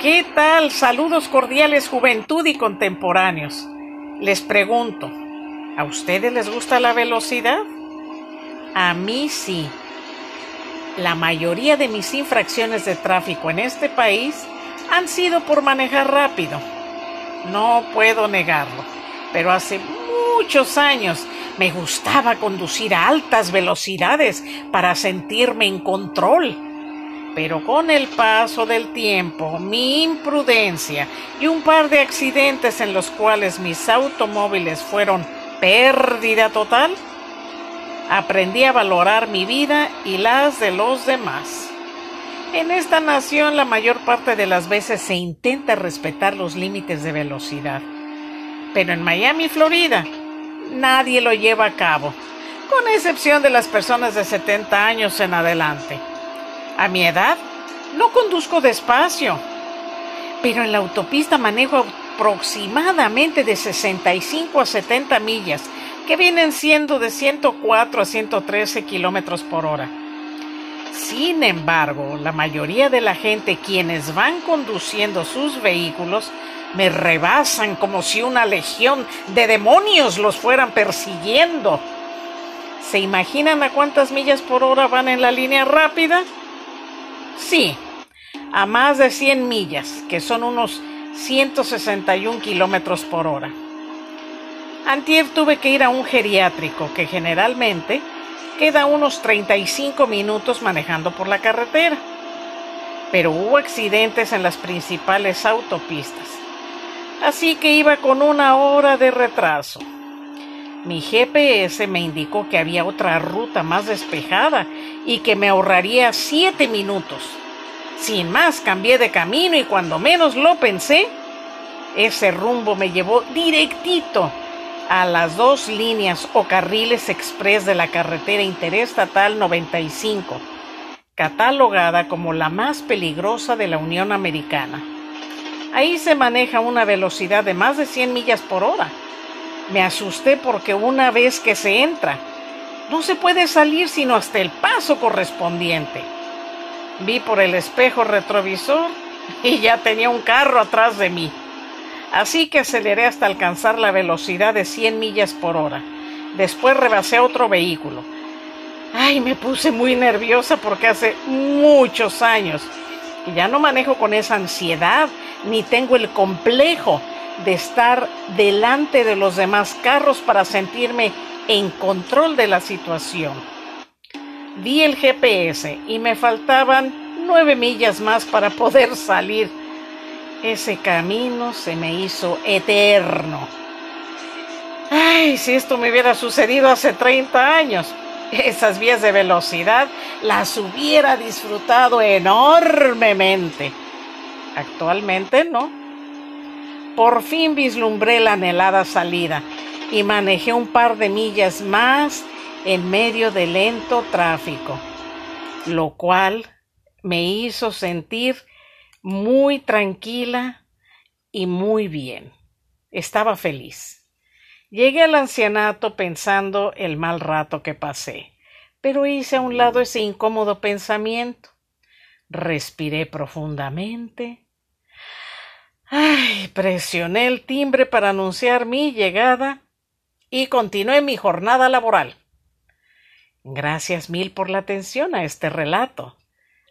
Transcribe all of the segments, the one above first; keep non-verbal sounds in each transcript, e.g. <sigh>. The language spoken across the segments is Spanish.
¿Qué tal? Saludos cordiales juventud y contemporáneos. Les pregunto, ¿a ustedes les gusta la velocidad? A mí sí. La mayoría de mis infracciones de tráfico en este país han sido por manejar rápido. No puedo negarlo, pero hace muchos años me gustaba conducir a altas velocidades para sentirme en control pero con el paso del tiempo, mi imprudencia y un par de accidentes en los cuales mis automóviles fueron pérdida total, aprendí a valorar mi vida y las de los demás. En esta nación la mayor parte de las veces se intenta respetar los límites de velocidad, pero en Miami, Florida, nadie lo lleva a cabo, con excepción de las personas de 70 años en adelante. A mi edad, no conduzco despacio, pero en la autopista manejo aproximadamente de 65 a 70 millas, que vienen siendo de 104 a 113 kilómetros por hora. Sin embargo, la mayoría de la gente quienes van conduciendo sus vehículos me rebasan como si una legión de demonios los fueran persiguiendo. ¿Se imaginan a cuántas millas por hora van en la línea rápida? Sí, a más de 100 millas, que son unos 161 kilómetros por hora. Antier tuve que ir a un geriátrico que generalmente queda unos 35 minutos manejando por la carretera. Pero hubo accidentes en las principales autopistas. Así que iba con una hora de retraso. Mi GPS me indicó que había otra ruta más despejada y que me ahorraría siete minutos. Sin más, cambié de camino y cuando menos lo pensé, ese rumbo me llevó directito a las dos líneas o carriles express de la carretera interestatal 95, catalogada como la más peligrosa de la Unión Americana. Ahí se maneja una velocidad de más de 100 millas por hora me asusté porque una vez que se entra, no se puede salir sino hasta el paso correspondiente. Vi por el espejo retrovisor <laughs> y ya tenía un carro atrás de mí. Así que aceleré hasta alcanzar la velocidad de 100 millas por hora. Después rebasé otro vehículo. Ay, me puse muy nerviosa porque hace muchos años y ya no manejo con esa ansiedad ni tengo el complejo de estar delante de los demás carros para sentirme en control de la situación. Vi el GPS y me faltaban nueve millas más para poder salir. Ese camino se me hizo eterno. Ay, si esto me hubiera sucedido hace 30 años, esas vías de velocidad las hubiera disfrutado enormemente. Actualmente no. Por fin vislumbré la anhelada salida y manejé un par de millas más en medio de lento tráfico, lo cual me hizo sentir muy tranquila y muy bien. Estaba feliz. Llegué al ancianato pensando el mal rato que pasé, pero hice a un lado ese incómodo pensamiento. Respiré profundamente Ay, presioné el timbre para anunciar mi llegada y continué mi jornada laboral. Gracias mil por la atención a este relato.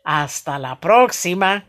Hasta la próxima.